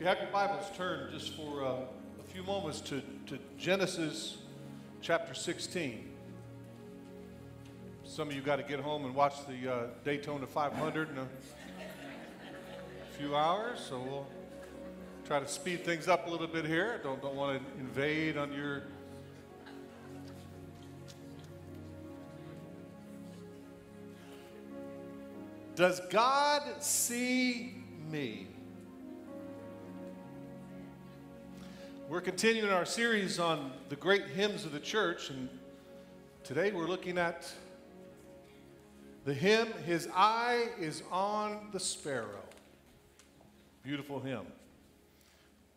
If you have your Bibles, turn just for uh, a few moments to, to Genesis chapter 16. Some of you got to get home and watch the uh, Daytona 500 in a few hours, so we'll try to speed things up a little bit here. Don't, don't want to invade on your. Does God see me? We're continuing our series on the great hymns of the church, and today we're looking at the hymn, His Eye is on the Sparrow. Beautiful hymn.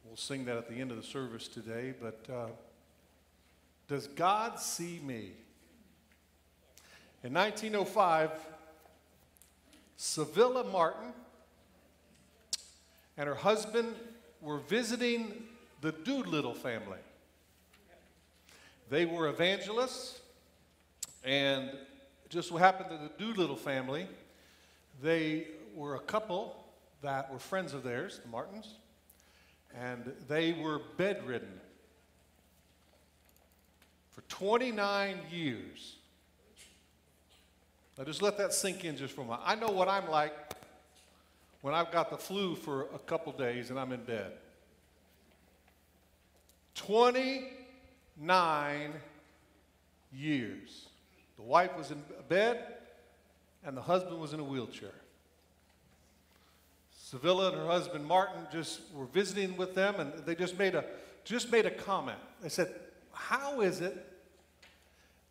We'll sing that at the end of the service today, but uh, does God see me? In 1905, Civilla Martin and her husband were visiting the Doolittle family. They were evangelists, and just what happened to the Doolittle family, they were a couple that were friends of theirs, the Martins, and they were bedridden for 29 years. Now just let that sink in just for a moment. I know what I'm like when I've got the flu for a couple days and I'm in bed. 29 years. The wife was in bed and the husband was in a wheelchair. Civilla and her husband Martin just were visiting with them and they just made a just made a comment. They said, "How is it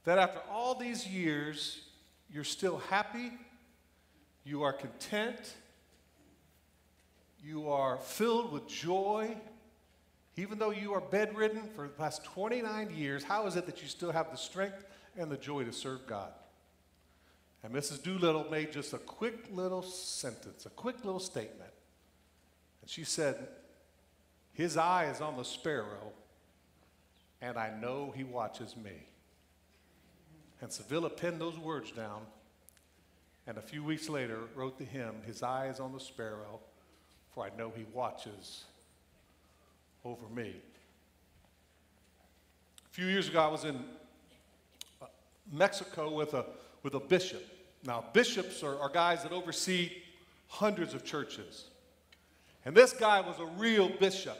that after all these years you're still happy, you are content, you are filled with joy, even though you are bedridden for the past 29 years, how is it that you still have the strength and the joy to serve God? And Mrs. Doolittle made just a quick little sentence, a quick little statement. And she said, His eye is on the sparrow, and I know he watches me. And Civilla penned those words down, and a few weeks later wrote the hymn, His eye is on the sparrow, for I know he watches over me. A few years ago, I was in uh, Mexico with a, with a bishop. Now, bishops are, are guys that oversee hundreds of churches. And this guy was a real bishop.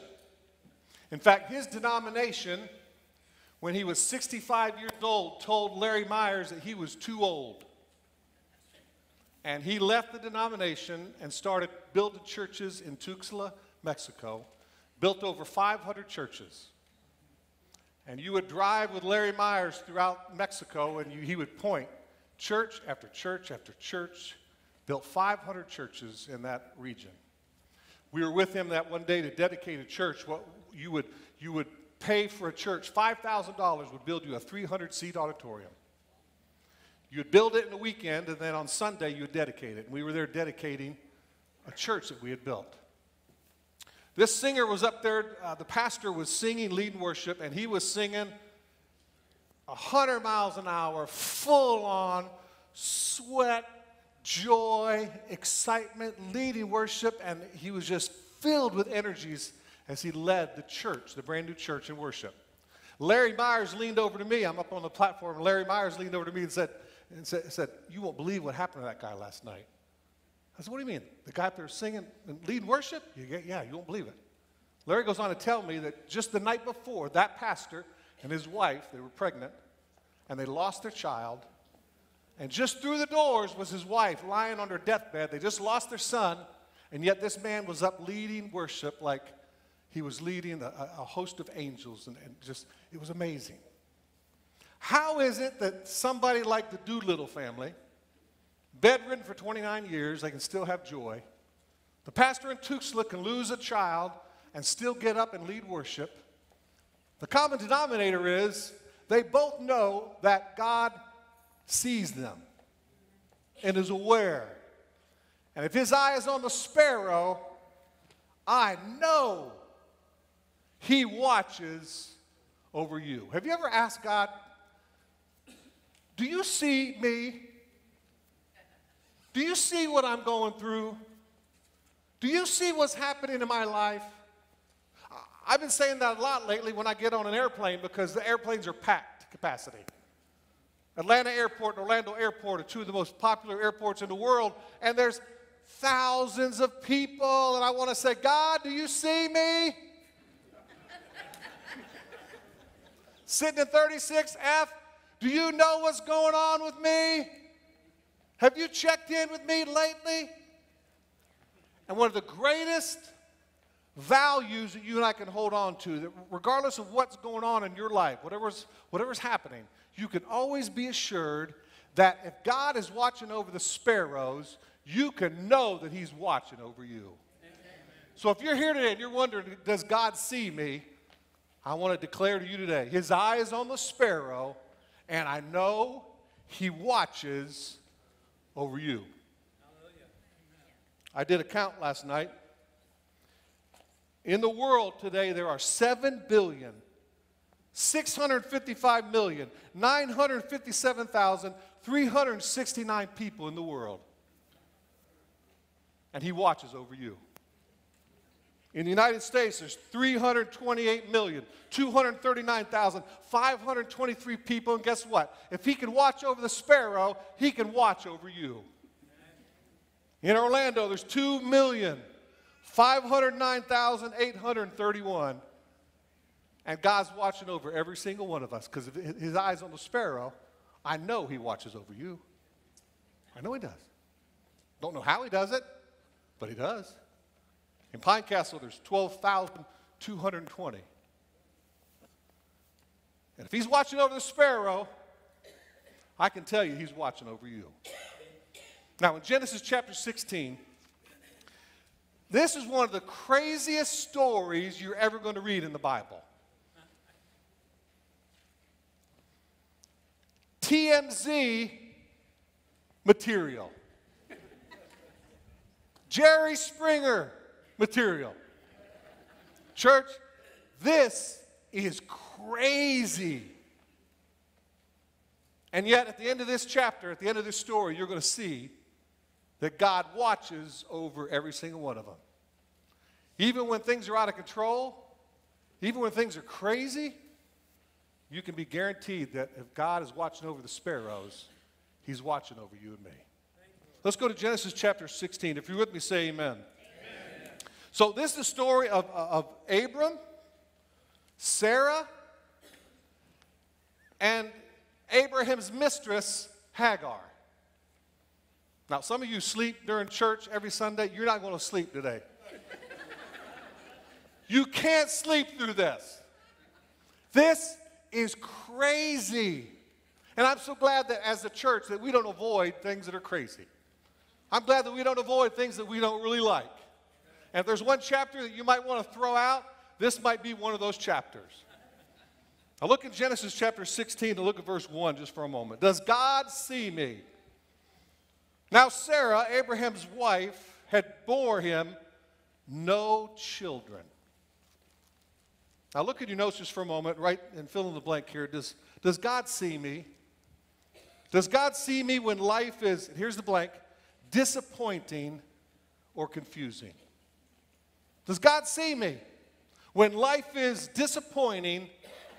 In fact, his denomination, when he was 65 years old, told Larry Myers that he was too old. And he left the denomination and started building churches in Tuxtla, Mexico built over 500 churches. And you would drive with Larry Myers throughout Mexico, and you, he would point church after church after church, built 500 churches in that region. We were with him that one day to dedicate a church. What you would, you would pay for a church, $5,000 would build you a 300 seat auditorium. You'd build it in a weekend, and then on Sunday, you'd dedicate it. And we were there dedicating a church that we had built. This singer was up there, uh, the pastor was singing, leading worship, and he was singing 100 miles an hour, full on sweat, joy, excitement, leading worship, and he was just filled with energies as he led the church, the brand new church in worship. Larry Myers leaned over to me. I'm up on the platform. Larry Myers leaned over to me and said, and said, said You won't believe what happened to that guy last night. I said, What do you mean? The guy up there singing and leading worship? You get, yeah, you won't believe it. Larry goes on to tell me that just the night before, that pastor and his wife, they were pregnant, and they lost their child. And just through the doors was his wife lying on her deathbed. They just lost their son, and yet this man was up leading worship like he was leading a, a host of angels, and, and just, it was amazing. How is it that somebody like the Doolittle family, bedridden for 29 years, they can still have joy. The pastor in Tuxtla can lose a child and still get up and lead worship. The common denominator is they both know that God sees them and is aware. And if his eye is on the sparrow, I know he watches over you. Have you ever asked God, Do you see me? Do you see what I'm going through? Do you see what's happening in my life? I've been saying that a lot lately when I get on an airplane because the airplanes are packed capacity. Atlanta Airport and Orlando Airport are two of the most popular airports in the world, and there's thousands of people, and I want to say, God, do you see me? Sitting in 36F, do you know what's going on with me? Have you checked in with me lately? And one of the greatest values that you and I can hold on to, that regardless of what's going on in your life, whatever's, whatever's happening, you can always be assured that if God is watching over the sparrows, you can know that He's watching over you. So if you're here today and you're wondering, does God see me? I want to declare to you today, His eye is on the sparrow, and I know He watches over you. I did a count last night. In the world today, there are 7 billion, 655 million, 957,369 people in the world. And He watches over you. In the United States, there's 328,239,523 people. And guess what? If he can watch over the sparrow, he can watch over you. In Orlando, there's 2,509,831. And God's watching over every single one of us because if his eyes on the sparrow, I know he watches over you. I know he does. Don't know how he does it, but he does. In Pine Castle, there's 12,220. And if he's watching over the sparrow, I can tell you he's watching over you. Now, in Genesis chapter 16, this is one of the craziest stories you're ever going to read in the Bible. TMZ material. Jerry Springer material. Church, this is crazy. And yet, at the end of this chapter, at the end of this story, you're going to see that God watches over every single one of them. Even when things are out of control, even when things are crazy, you can be guaranteed that if God is watching over the sparrows, He's watching over you and me. Let's go to Genesis chapter 16. If you're with me, say amen. So, this is the story of, of Abram, Sarah, and Abraham's mistress, Hagar. Now, some of you sleep during church every Sunday. You're not going to sleep today. you can't sleep through this. This is crazy. And I'm so glad that as a church that we don't avoid things that are crazy. I'm glad that we don't avoid things that we don't really like. And if there's one chapter that you might want to throw out, this might be one of those chapters. Now look at Genesis chapter 16 and look at verse 1 just for a moment. Does God see me? Now Sarah, Abraham's wife, had bore him no children. Now look at your notes just for a moment, right, and fill in the blank here. Does, does God see me? Does God see me when life is, here's the blank, disappointing or confusing? Does God see me when life is disappointing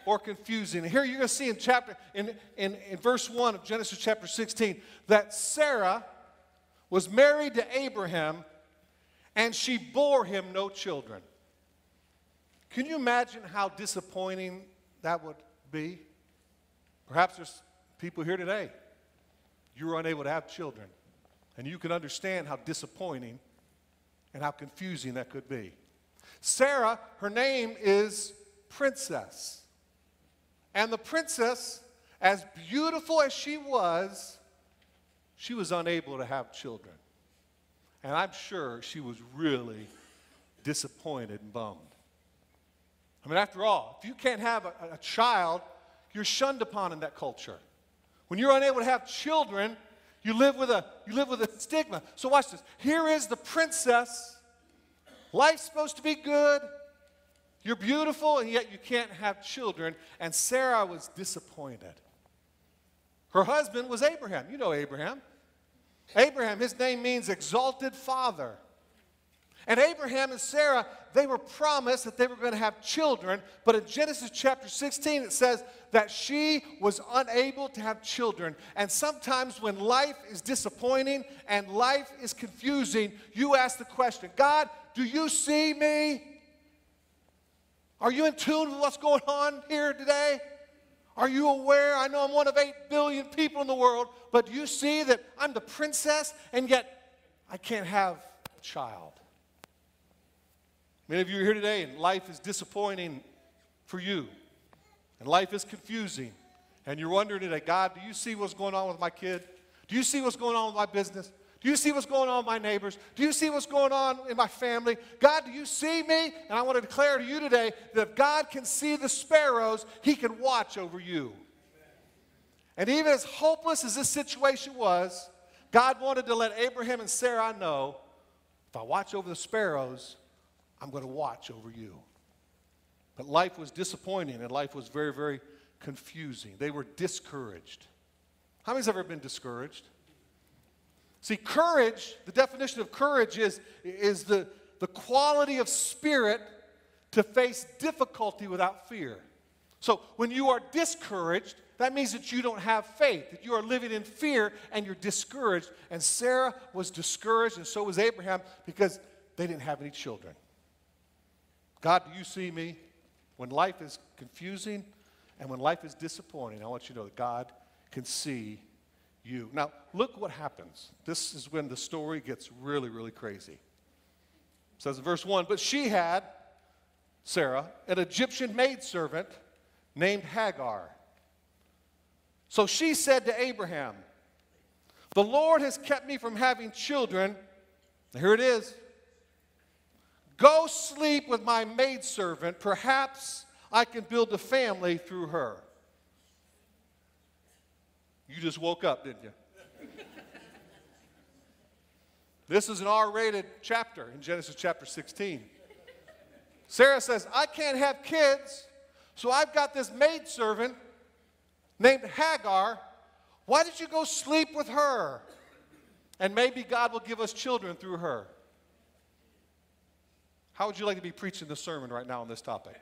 or confusing? Here you're going to see in chapter in, in, in verse 1 of Genesis chapter 16 that Sarah was married to Abraham and she bore him no children. Can you imagine how disappointing that would be? Perhaps there's people here today. You were unable to have children. And you can understand how disappointing and how confusing that could be. Sarah, her name is Princess. And the princess, as beautiful as she was, she was unable to have children. And I'm sure she was really disappointed and bummed. I mean, after all, if you can't have a, a child, you're shunned upon in that culture. When you're unable to have children, you live with a, you live with a stigma. So watch this. Here is the princess. Life's supposed to be good. You're beautiful, and yet you can't have children. And Sarah was disappointed. Her husband was Abraham. You know Abraham. Abraham, his name means exalted father. And Abraham and Sarah, they were promised that they were going to have children, but in Genesis chapter 16, it says that she was unable to have children. And sometimes when life is disappointing and life is confusing, you ask the question God, do you see me? Are you in tune with what's going on here today? Are you aware? I know I'm one of 8 billion people in the world, but do you see that I'm the princess and yet I can't have a child? Many of you are here today and life is disappointing for you, and life is confusing, and you're wondering today, God, do you see what's going on with my kid? Do you see what's going on with my business? Do you see what's going on with my neighbors? Do you see what's going on in my family? God, do you see me? And I want to declare to you today that if God can see the sparrows, He can watch over you. And even as hopeless as this situation was, God wanted to let Abraham and Sarah know if I watch over the sparrows, I'm going to watch over you. But life was disappointing and life was very, very confusing. They were discouraged. How many's ever been discouraged? See, courage, the definition of courage is, is the, the quality of spirit to face difficulty without fear. So when you are discouraged, that means that you don't have faith, that you are living in fear and you're discouraged. And Sarah was discouraged, and so was Abraham because they didn't have any children. God, do you see me? When life is confusing and when life is disappointing, I want you to know that God can see you. Now, look what happens. This is when the story gets really, really crazy. It says in verse 1 But she had, Sarah, an Egyptian maidservant named Hagar. So she said to Abraham, The Lord has kept me from having children. Here it is. Go sleep with my maidservant. Perhaps I can build a family through her. You just woke up, didn't you? this is an R rated chapter in Genesis chapter 16. Sarah says, I can't have kids, so I've got this maidservant named Hagar. Why did you go sleep with her? And maybe God will give us children through her. How would you like to be preaching the sermon right now on this topic?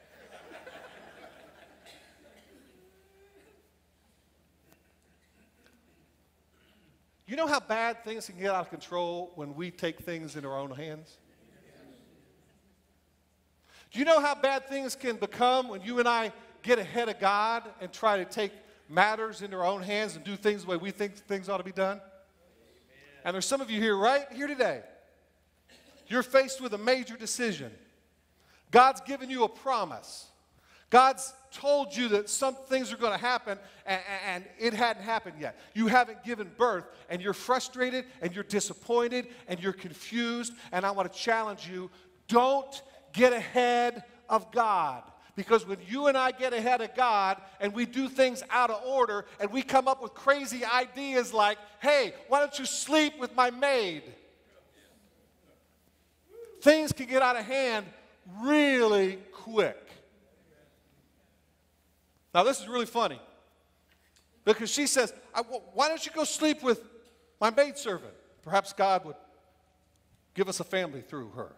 You know how bad things can get out of control when we take things in our own hands? Do you know how bad things can become when you and I get ahead of God and try to take matters into our own hands and do things the way we think things ought to be done? And there's some of you here right here today you're faced with a major decision. God's given you a promise. God's told you that some things are going to happen and, and, it hadn't happened yet. You haven't given birth and you're frustrated and you're disappointed and you're confused. And I want to challenge you don't get ahead of God. Because when you and I get ahead of God and we do things out of order and we come up with crazy ideas like, hey, why don't you sleep with my maid? Things can get out of hand really quick. Now, this is really funny because she says, Why don't you go sleep with my maidservant? Perhaps God would give us a family through her.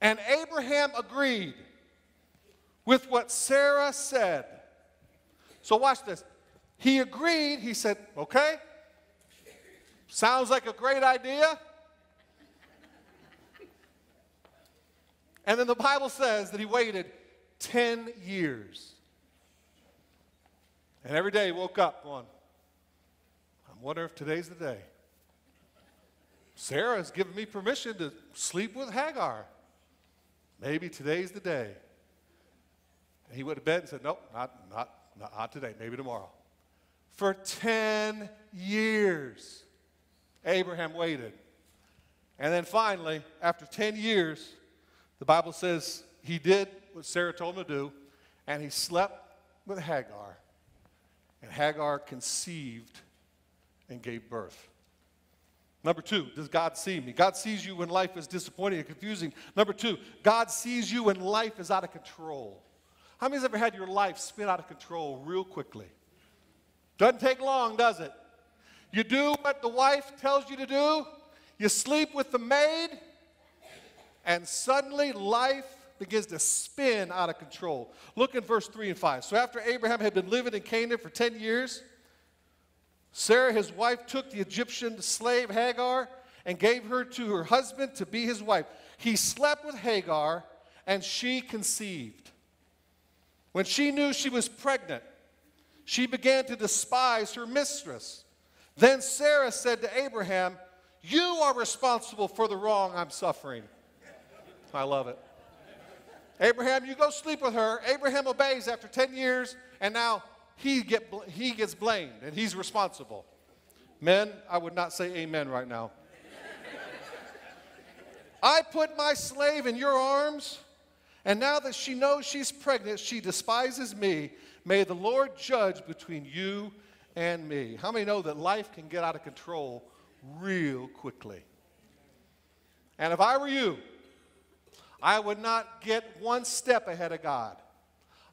And Abraham agreed with what Sarah said. So, watch this. He agreed, he said, Okay, sounds like a great idea. And then the Bible says that he waited 10 years. And every day he woke up going, I wonder if today's the day. Sarah has given me permission to sleep with Hagar. Maybe today's the day. And he went to bed and said, Nope, not, not, not today, maybe tomorrow. For 10 years, Abraham waited. And then finally, after 10 years, the Bible says he did what Sarah told him to do, and he slept with Hagar. And Hagar conceived and gave birth. Number two, does God see me? God sees you when life is disappointing and confusing. Number two, God sees you when life is out of control. How many has ever had your life spin out of control real quickly? Doesn't take long, does it? You do what the wife tells you to do, you sleep with the maid, and suddenly life begins to spin out of control. Look in verse 3 and 5. So after Abraham had been living in Canaan for 10 years, Sarah, his wife, took the Egyptian slave Hagar and gave her to her husband to be his wife. He slept with Hagar, and she conceived. When she knew she was pregnant, she began to despise her mistress. Then Sarah said to Abraham, You are responsible for the wrong I'm suffering. I love it. Abraham, you go sleep with her. Abraham obeys after 10 years, and now he, get, he gets blamed and he's responsible. Men, I would not say amen right now. I put my slave in your arms, and now that she knows she's pregnant, she despises me. May the Lord judge between you and me. How many know that life can get out of control real quickly? And if I were you, I would not get one step ahead of God.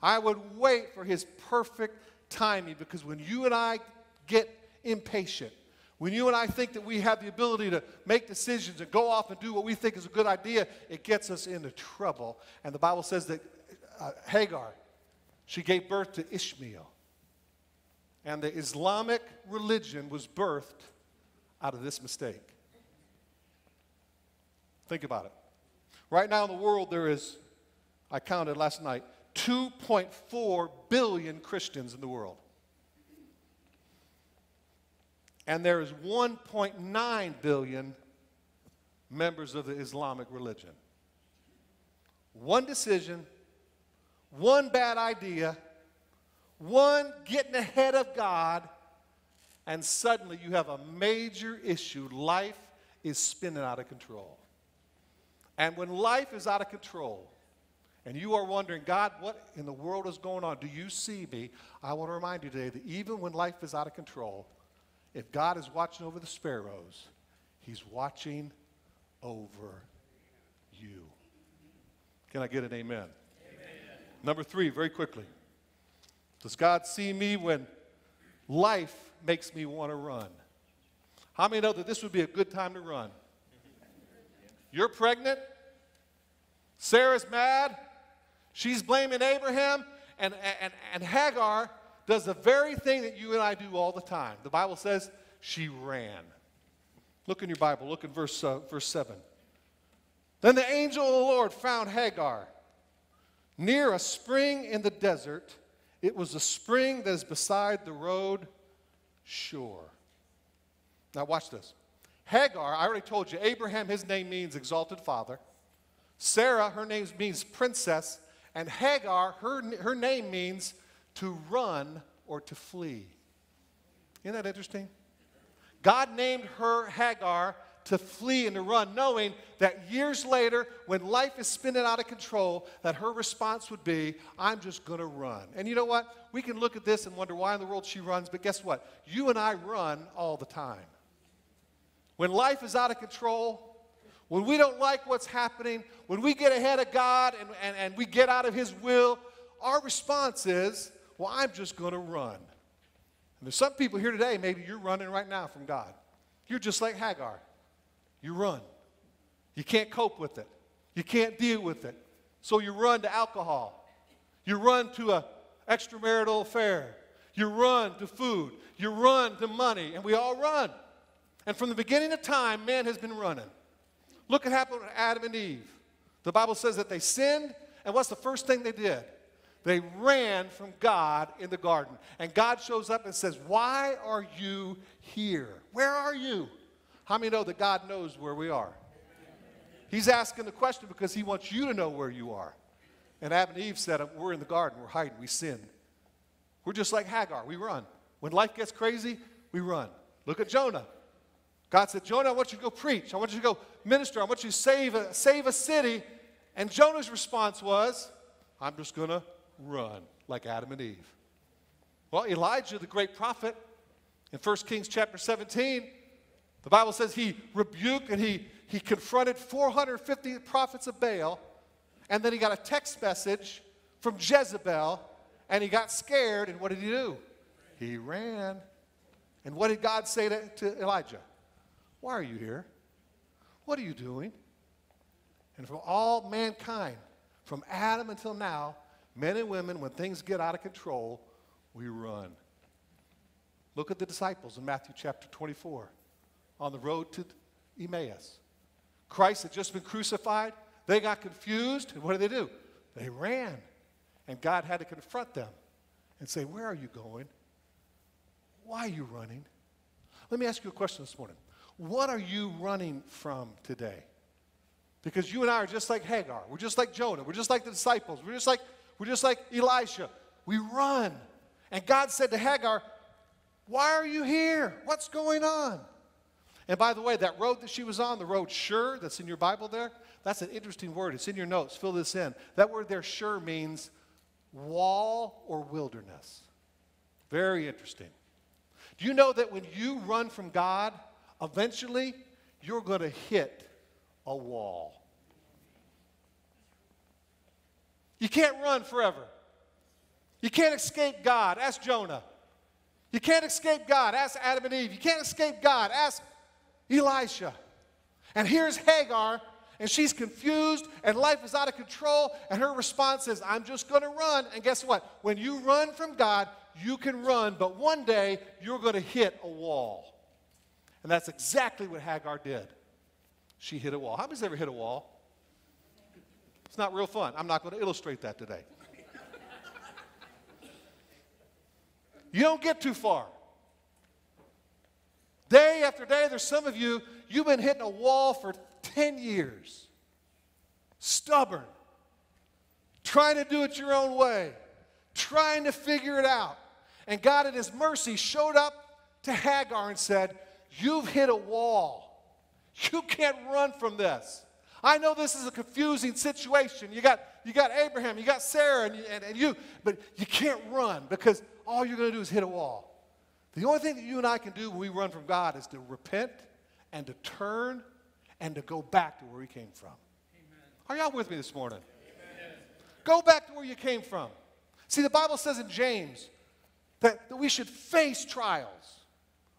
I would wait for His perfect timing because when you and I get impatient, when you and I think that we have the ability to make decisions and go off and do what we think is a good idea, it gets us into trouble. And the Bible says that uh, Hagar, she gave birth to Ishmael. And the Islamic religion was birthed out of this mistake. Think about it. Right now in the world, there is, I counted last night, 2.4 billion Christians in the world. And there is 1.9 billion members of the Islamic religion. One decision, one bad idea, one getting ahead of God, and suddenly you have a major issue. Life is spinning out of control. And when life is out of control, and you are wondering, God, what in the world is going on? Do you see me? I want to remind you today that even when life is out of control, if God is watching over the sparrows, He's watching over you. Can I get an amen? amen? Number three, very quickly. Does God see me when life makes me want to run? How many know that this would be a good time to run? You're pregnant. Sarah's mad. She's blaming Abraham. And, and, and Hagar does the very thing that you and I do all the time. The Bible says she ran. Look in your Bible. Look in verse, uh, verse 7. Then the angel of the Lord found Hagar near a spring in the desert it was a spring that is beside the road Shur. Now, watch this. Hagar, I already told you, Abraham, his name means exalted father. Sarah, her name means princess. And Hagar, her, her name means to run or to flee. Isn't that interesting? God named her Hagar to flee and to run, knowing that years later, when life is spinning out of control, that her response would be, I'm just going to run. And you know what? We can look at this and wonder why in the world she runs, but guess what? You and I run all the time. When life is out of control, when we don't like what's happening, when we get ahead of God and, and, and we get out of His will, our response is, well, I'm just going to run. And there's some people here today, maybe you're running right now from God. You're just like Hagar you run. You can't cope with it. You can't deal with it. So you run to alcohol. You run to a extramarital affair. You run to food. You run to money. And we all run. And from the beginning of time, man has been running. Look at what happened to Adam and Eve. The Bible says that they sinned, and what's the first thing they did? They ran from God in the garden. And God shows up and says, Why are you here? Where are you? How many know that God knows where we are? He's asking the question because he wants you to know where you are. And Adam and Eve said, We're in the garden, we're hiding, we sinned. We're just like Hagar, we run. When life gets crazy, we run. Look at Jonah. God said, Jonah, I want you to go preach. I want you to go minister. I want you to save a, save a city. And Jonah's response was, I'm just going to run like Adam and Eve. Well, Elijah, the great prophet, in 1 Kings chapter 17, the Bible says he rebuked and he, he confronted 450 prophets of Baal, and then he got a text message from Jezebel, and he got scared, and what did he do? He ran. And what did God say to, to Elijah? Why are you here? What are you doing? And from all mankind, from Adam until now, men and women, when things get out of control, we run. Look at the disciples in Matthew chapter 24 on the road to Emmaus. Christ had just been crucified. They got confused. And what did they do? They ran. And God had to confront them and say, Where are you going? Why are you running? Let me ask you a question this morning. What are you running from today? Because you and I are just like Hagar. We're just like Jonah. We're just like the disciples. We're just like, we're just like Elisha. We run. And God said to Hagar, Why are you here? What's going on? And by the way, that road that she was on, the road Shur, that's in your Bible there, that's an interesting word. It's in your notes. Fill this in. That word there, Shur, means wall or wilderness. Very interesting. Do you know that when you run from God, eventually you're going to hit a wall? You can't run forever. You can't escape God. Ask Jonah. You can't escape God. Ask Adam and Eve. You can't escape God. Ask Elisha. And here's Hagar, and she's confused, and life is out of control, and her response is, I'm just going to run. And guess what? When you run from God, you can run, but one day you're going to hit a wall. And that's exactly what Hagar did. She hit a wall. How many's ever hit a wall? It's not real fun. I'm not going to illustrate that today. you don't get too far. Day after day, there's some of you, you've been hitting a wall for 10 years. Stubborn. Trying to do it your own way. Trying to figure it out. And God, in His mercy, showed up to Hagar and said, You've hit a wall. You can't run from this. I know this is a confusing situation. You got, you got Abraham, you got Sarah, and, you, and, and you, but you can't run because all you're going to do is hit a wall. The only thing that you and I can do when we run from God is to repent and to turn and to go back to where we came from. Amen. Are y'all with me this morning? Amen. Go back to where you came from. See, the Bible says in James that, that we should face trials.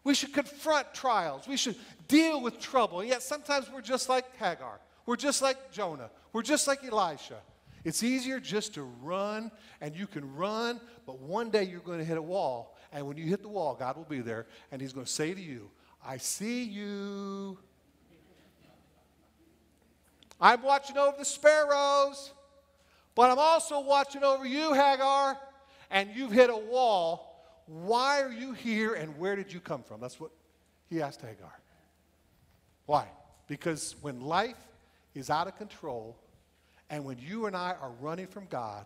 We should confront trials. We should deal with trouble. Yet sometimes we're just like Hagar. We're just like Jonah. We're just like Elisha. It's easier just to run, and you can run, but one day you're going to hit a wall. And when you hit the wall, God will be there, and He's going to say to you, I see you. I'm watching over the sparrows, but I'm also watching over you, Hagar, and you've hit a wall why are you here and where did you come from? That's what he asked Hagar. Why? Because when life is out of control and when you and I are running from God,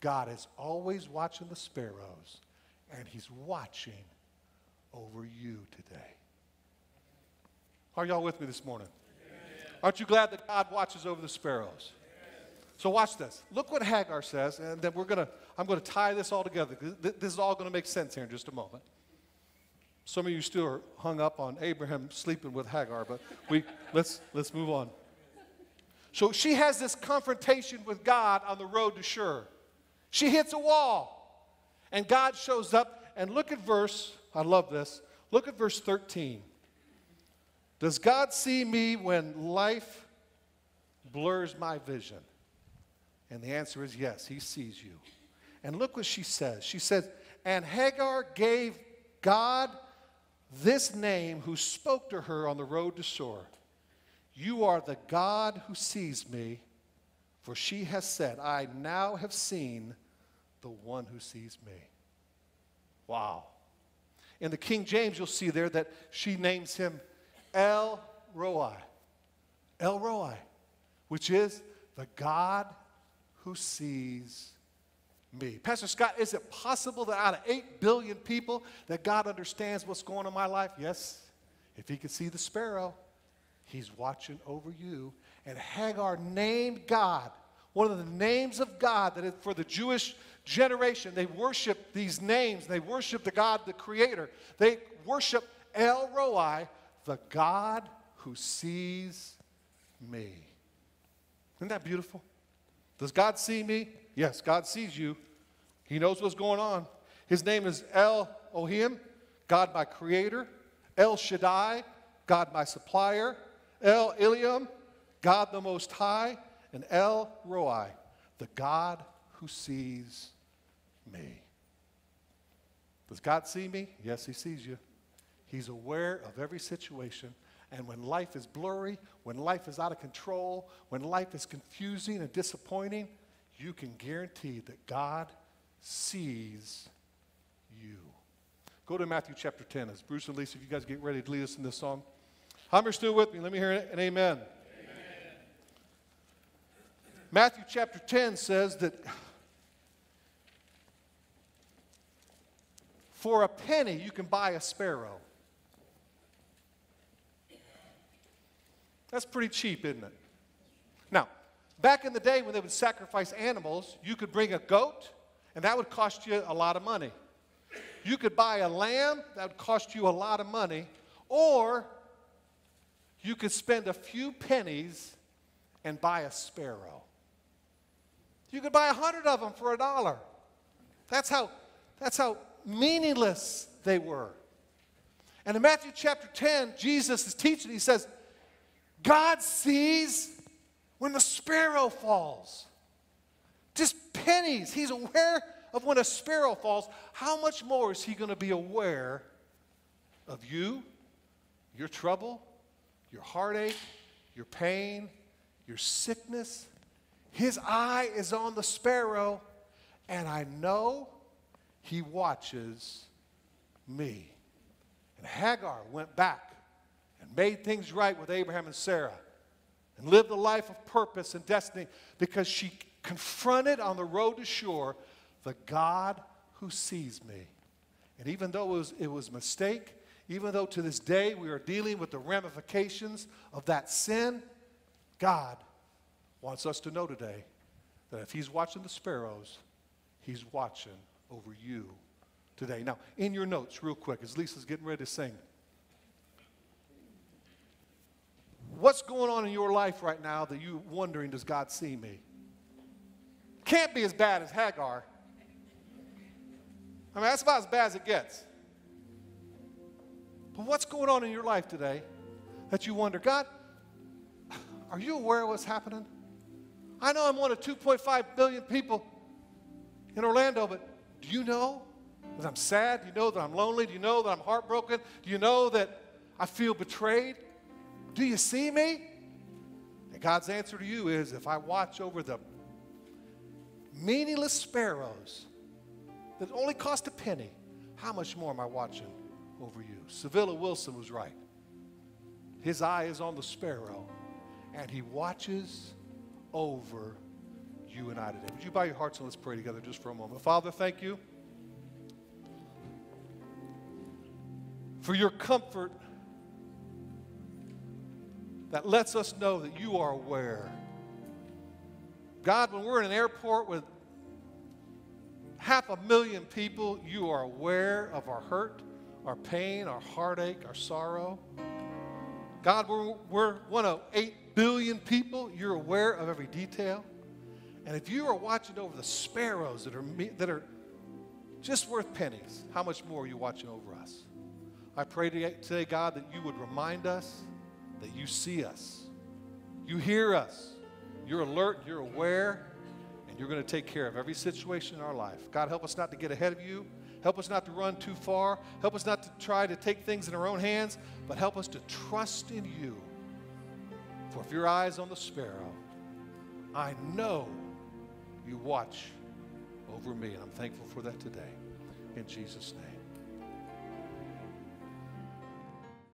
God is always watching the sparrows and he's watching over you today. Are y'all with me this morning? Aren't you glad that God watches over the sparrows? So watch this. Look what Hagar says, and then we're gonna. I'm gonna tie this all together. This is all gonna make sense here in just a moment. Some of you still are hung up on Abraham sleeping with Hagar, but we let's let's move on. So she has this confrontation with God on the road to Shur. She hits a wall, and God shows up. And look at verse. I love this. Look at verse 13. Does God see me when life blurs my vision? And the answer is yes, he sees you. And look what she says. She says, And Hagar gave God this name who spoke to her on the road to Shur. You are the God who sees me, for she has said, I now have seen the one who sees me. Wow. In the King James, you'll see there that she names him El Roi. El Roi, which is the God who sees me. Pastor Scott, is it possible that out of 8 billion people that God understands what's going on in my life? Yes. If he could see the sparrow, he's watching over you. And Hagar named God, one of the names of God that for the Jewish generation, they worship these names. They worship the God, the creator. They worship El Roi, the God who sees me. Isn't that beautiful? Does God see me? Yes, God sees you. He knows what's going on. His name is El Ohim, God my creator. El Shaddai, God my supplier. El Elyon, God the Most High, and El Roi, the God who sees me. Does God see me? Yes, He sees you. He's aware of every situation. And when life is blurry, when life is out of control, when life is confusing and disappointing, you can guarantee that God sees you. Go to Matthew chapter 10 as Bruce and Lisa, if you guys get ready to lead us in this song. How many are still with me? Let me hear an amen. amen. Matthew chapter 10 says that for a penny you can buy a sparrow. That's pretty cheap, isn't it? Now, back in the day when they would sacrifice animals, you could bring a goat, and that would cost you a lot of money. You could buy a lamb, that would cost you a lot of money, or you could spend a few pennies and buy a sparrow. You could buy a hundred of them for a dollar. That's how, that's how meaningless they were. And in Matthew chapter 10, Jesus is teaching, he says, God sees when the sparrow falls. Just pennies. He's aware of when a sparrow falls. How much more is he going to be aware of you, your trouble, your heartache, your pain, your sickness? His eye is on the sparrow, and I know he watches me. And Hagar went back and made things right with Abraham and Sarah and lived a life of purpose and destiny because she confronted on the road to Shur the God who sees me. And even though it was, it was a mistake, even though to this day we are dealing with the ramifications of that sin, God wants us to know today that if He's watching the sparrows, He's watching over you today. Now, in your notes, real quick, as Lisa's getting ready to sing, what's going on in your life right now that you're wondering, does God see me? Can't be as bad as Hagar. I mean, that's about as bad as it gets. But what's going on in your life today that you wonder, God, are you aware of what's happening? I know I'm one of 2.5 billion people in Orlando, but do you know that I'm sad? Do you know that I'm lonely? Do you know that I'm heartbroken? Do you know that I feel betrayed? Do you see me? And God's answer to you is if I watch over the meaningless sparrows that only cost a penny, how much more am I watching over you? Civilla Wilson was right. His eye is on the sparrow, and he watches over you and I today. Would you bow your hearts and let's pray together just for a moment? Father, thank you for your comfort that lets us know that you are aware. God, when we're in an airport with half a million people, you are aware of our hurt, our pain, our heartache, our sorrow. God, we're, we're one of 8 billion people. You're aware of every detail. And if you are watching over the sparrows that are, that are just worth pennies, how much more are you watching over us? I pray today, God, that you would remind us that you see us, you hear us, you're alert, you're aware, and you're going to take care of every situation in our life. God, help us not to get ahead of you. Help us not to run too far. Help us not to try to take things in our own hands, but help us to trust in you. For if your eye is on the sparrow, I know you watch over me, and I'm thankful for that today. In Jesus' name.